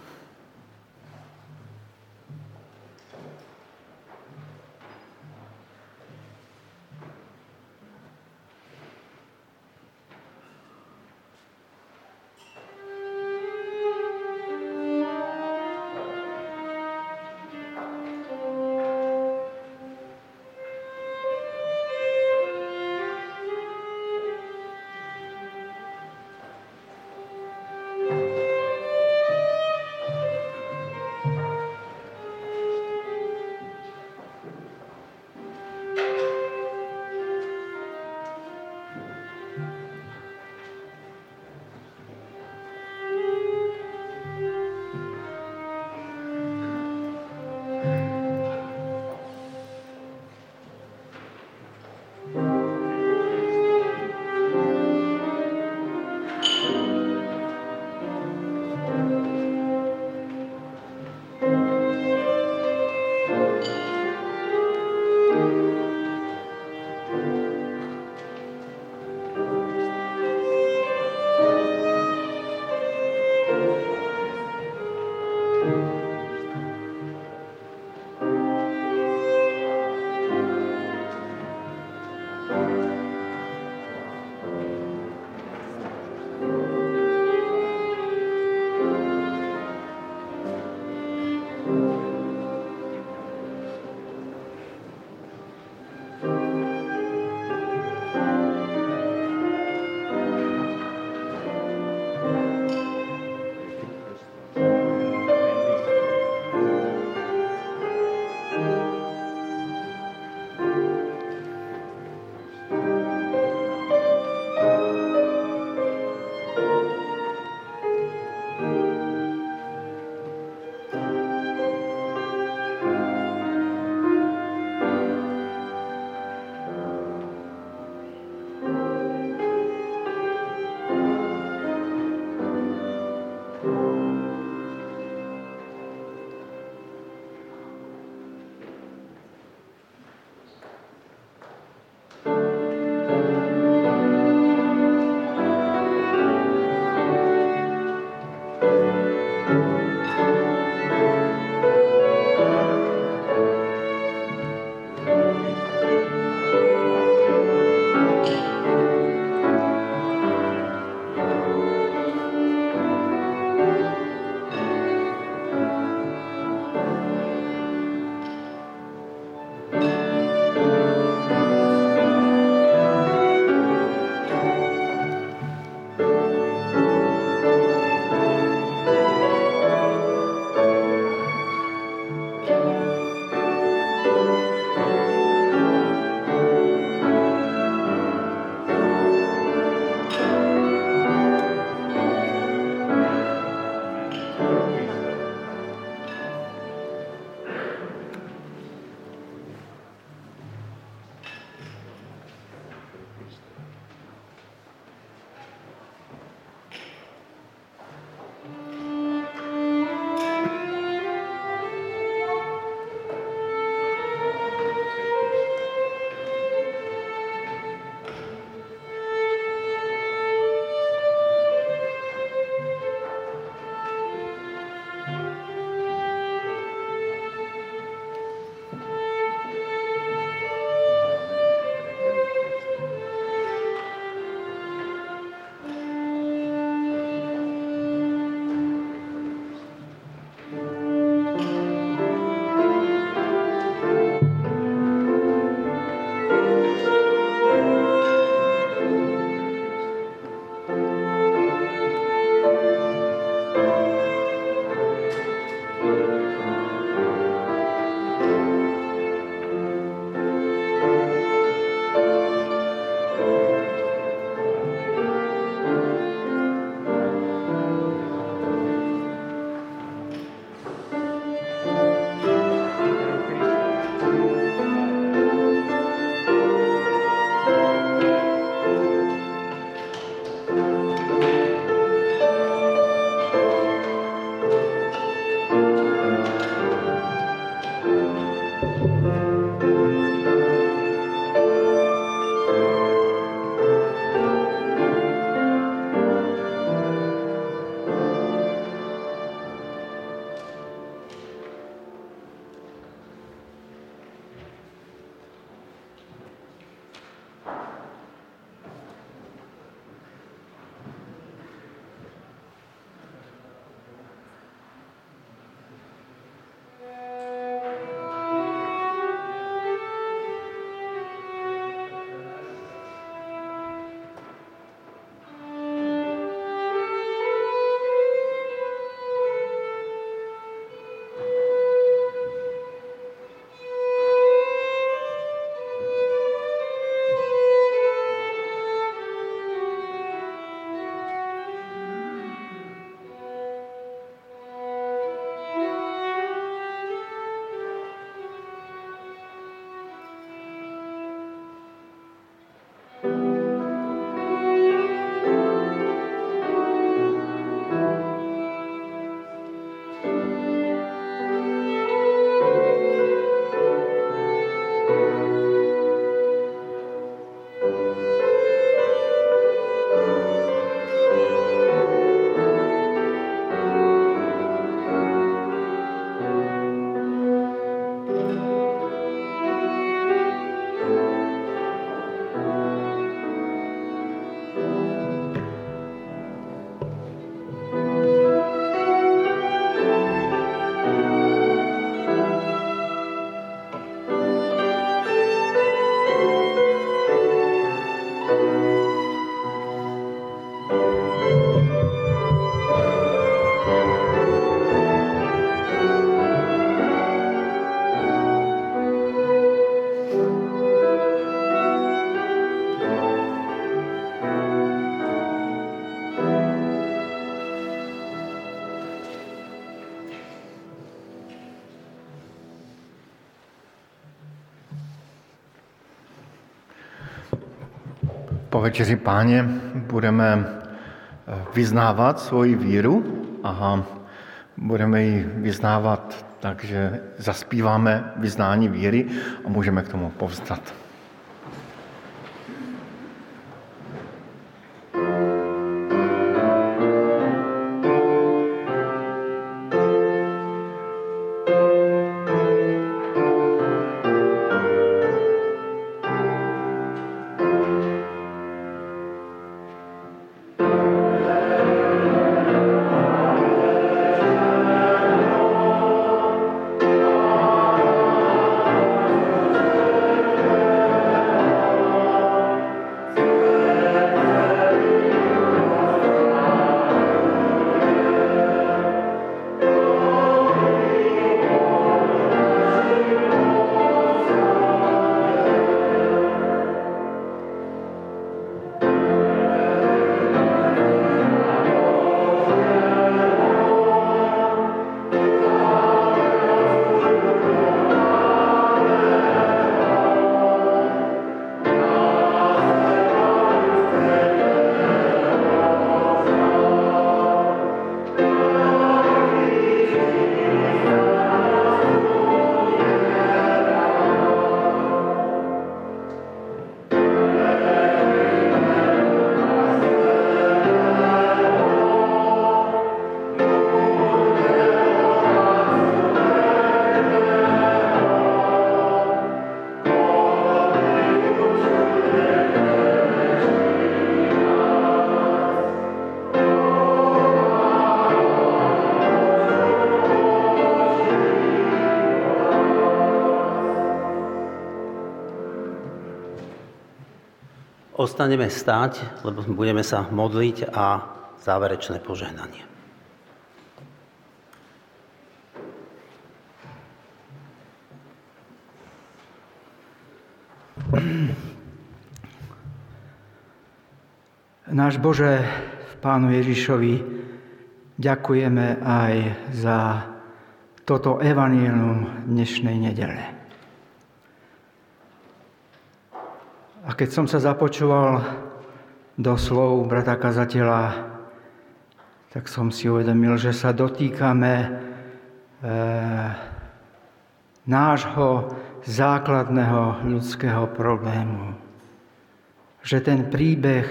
B: Večeři páně budeme eh, vyznávat svoji víru a budeme ji vyznávat tak, že zaspíváme vyznání víry a můžeme k tomu povstat.
A: Ostaneme stať, lebo budeme sa modliť a záverečné požehnanie.
F: Náš Bože, v Pánu Ježišovi ďakujeme aj za toto evanílium dnešnej nedele. Keď som sa započúval do slov brata kazateľa, tak som si uvedomil, že sa dotýkame e, nášho základného ľudského problému. Že ten príbeh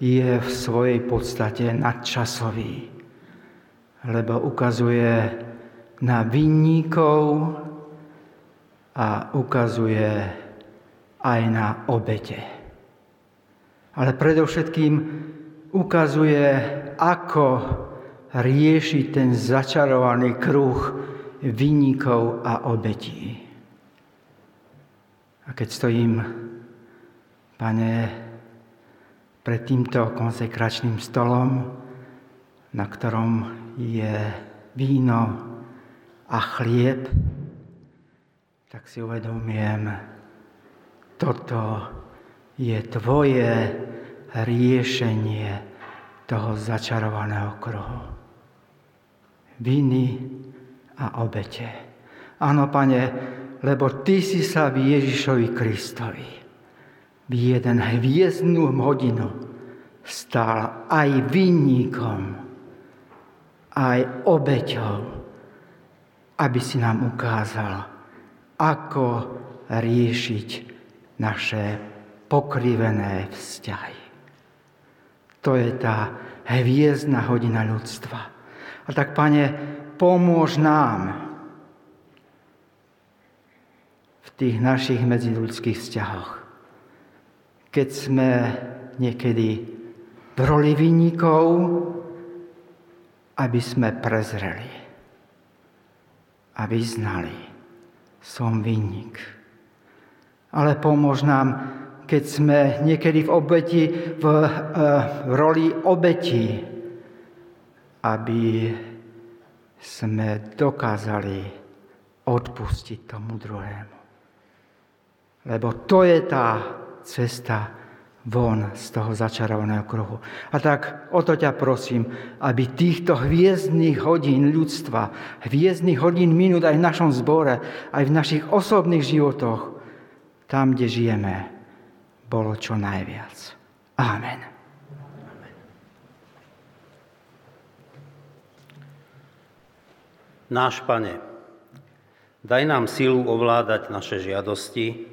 F: je v svojej podstate nadčasový, lebo ukazuje na vinníkov a ukazuje aj na obete. Ale predovšetkým ukazuje, ako riešiť ten začarovaný kruh vynikov a obetí. A keď stojím, pane, pred týmto konsekračným stolom, na ktorom je víno a chlieb, tak si uvedomujem, toto je tvoje riešenie toho začarovaného kruhu. Viny a obete. Áno, pane, lebo ty si sa v Ježišovi Kristovi v jeden hviezdnú hodinu stal aj vinníkom, aj obeťou, aby si nám ukázal, ako riešiť naše pokrivené vzťahy. To je tá hviezdna hodina ľudstva. A tak, pane, pomôž nám v tých našich medziludských vzťahoch. Keď sme niekedy v roli vynikov, aby sme prezreli a vyznali, som vinník ale pomôž nám, keď sme niekedy v obeti, v, eh, v roli obeti, aby sme dokázali odpustiť tomu druhému. Lebo to je tá cesta von z toho začarovaného kruhu. A tak o to ťa prosím, aby týchto hviezdnych hodín ľudstva, hviezdnych hodín minút aj v našom zbore, aj v našich osobných životoch tam, kde žijeme, bolo čo najviac. Amen.
A: Náš Pane, daj nám sílu ovládať naše žiadosti,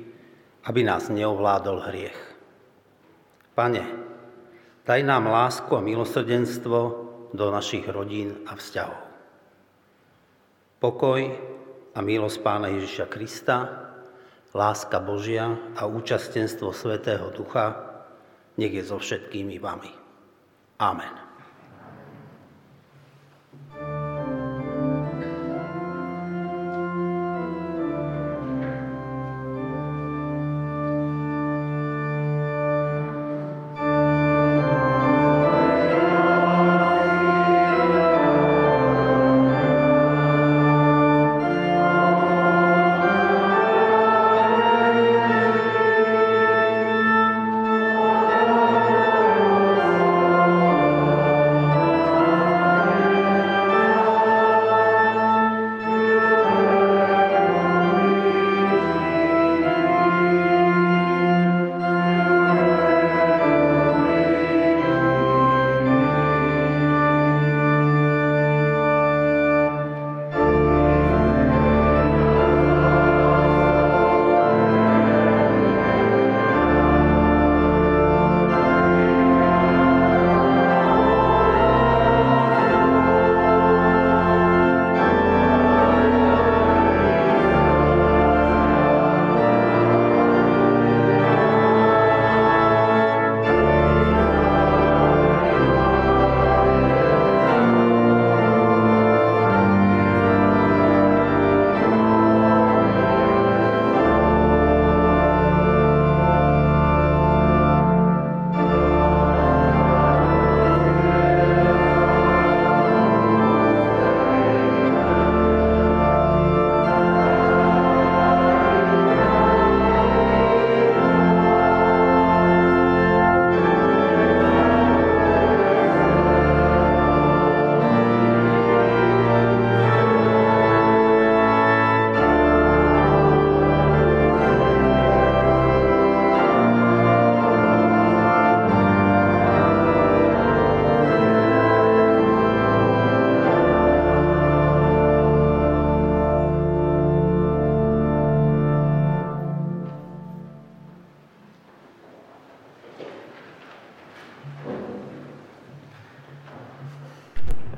A: aby nás neovládol hriech. Pane, daj nám lásku a milosrdenstvo do našich rodín a vzťahov. Pokoj a milosť Pána Ježiša Krista, láska Božia a účastenstvo Svetého Ducha nech je so všetkými vami. Amen.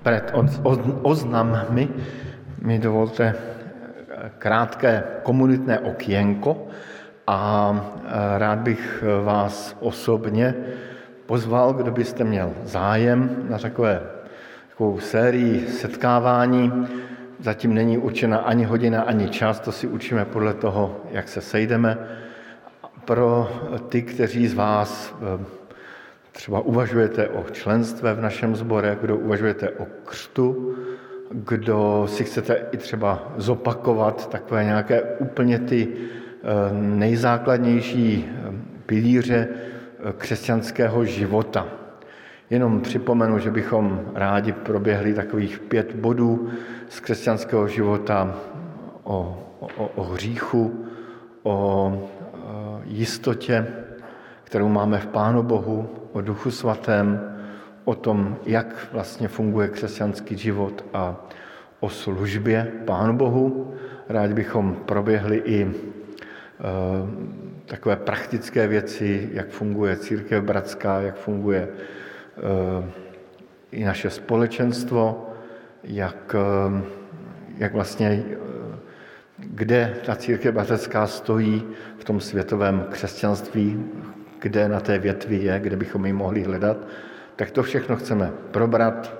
B: Před oznammi mi dovolte krátké komunitné okienko a e, rád bych vás osobně pozval, kdo byste měl zájem na takové, takovou sérii setkávání. Zatím není určena ani hodina, ani čas, to si učíme podle toho, jak se sejdeme. Pro ty, kteří z vás Třeba uvažujete o členstve v našem sbore, kdo uvažujete o křtu, kdo si chcete i třeba zopakovat takové nějaké úplně ty eh, nejzákladnější eh, pilíře eh, křesťanského života. Jenom připomenu, že bychom rádi proběhli takových pět bodů z křesťanského života o, o, o hříchu, o jistotě, kterou máme v Pánu Bohu, o Duchu Svatém, o tom, jak vlastně funguje křesťanský život a o službě Pánu Bohu. Rádi bychom proběhli i e, takové praktické věci, jak funguje církev bratská, jak funguje e, i naše společenstvo, jak, e, jak vlastně, kde ta církev bratrská stojí v tom světovém křesťanství, kde na té větvi je, kde bychom ji mohli hledat, tak to všechno chceme probrat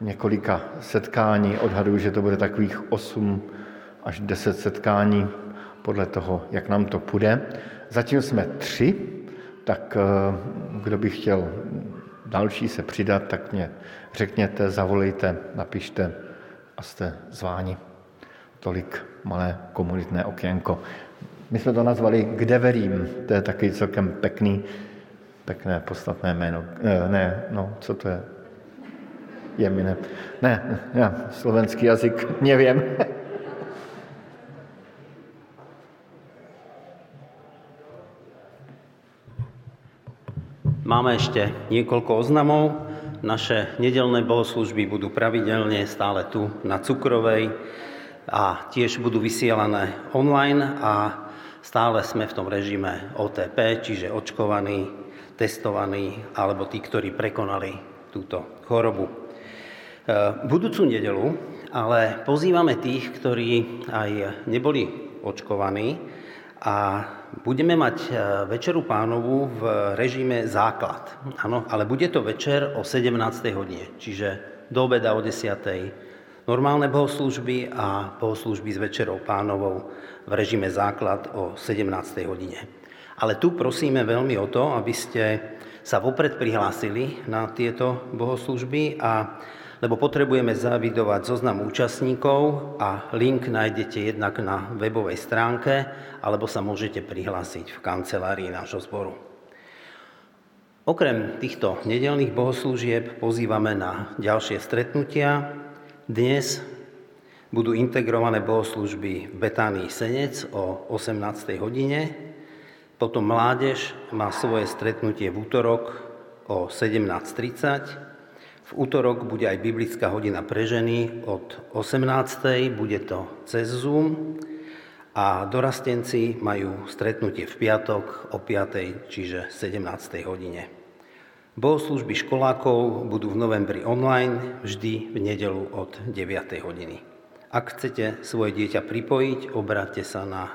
B: několika setkání. Odhaduji, že to bude takových 8 až 10 setkání podle toho, jak nám to půjde. Zatím jsme tři, tak eh, kdo by chtěl další se přidat, tak mě řekněte, zavolejte, napište a jste zváni. Tolik malé komunitné okénko. My jsme to nazvali Kde verím. To je takový celkem pekný, pekné, podstatné jméno. Ne, ne no, co to je? Je mi ne. Ne, já, slovenský jazyk, nevím.
A: Máme ešte niekoľko oznamov. Naše nedelné bohoslužby budú pravidelne stále tu na Cukrovej a tiež budú vysielané online a stále sme v tom režime OTP, čiže očkovaní, testovaní alebo tí, ktorí prekonali túto chorobu. E, budúcu nedelu ale pozývame tých, ktorí aj neboli očkovaní a budeme mať e, večeru pánovu v režime základ. Ano, ale bude to večer o 17. hodine, čiže do obeda o 10. normálne bohoslužby a bohoslužby s večerou pánovou v režime základ o 17. hodine. Ale tu prosíme veľmi o to, aby ste sa vopred prihlásili na tieto bohoslužby a lebo potrebujeme zavidovať zoznam účastníkov a link nájdete jednak na webovej stránke, alebo sa môžete prihlásiť v kancelárii nášho zboru. Okrem týchto nedelných bohoslúžieb pozývame na ďalšie stretnutia. Dnes budú integrované bohoslužby v Betánii Senec o 18. hodine, potom mládež má svoje stretnutie v útorok o 17.30, v útorok bude aj biblická hodina pre ženy od 18. Bude to cez Zoom a dorastenci majú stretnutie v piatok o 5. čiže 17. hodine. Bohoslužby školákov budú v novembri online, vždy v nedelu od 9. hodiny. Ak chcete svoje dieťa pripojiť, obráťte sa na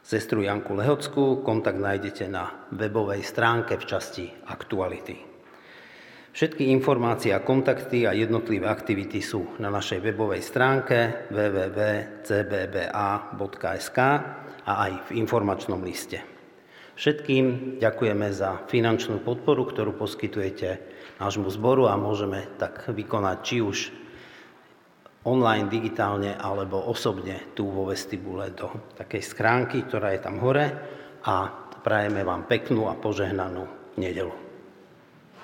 A: sestru Janku Lehockú, kontakt nájdete na webovej stránke v časti Aktuality. Všetky informácie a kontakty a jednotlivé aktivity sú na našej webovej stránke www.cbba.sk a aj v informačnom liste. Všetkým ďakujeme za finančnú podporu, ktorú poskytujete nášmu zboru a môžeme tak vykonať či už online, digitálne alebo osobne tu vo vestibule do takej schránky, ktorá je tam hore a prajeme vám peknú a požehnanú nedelu.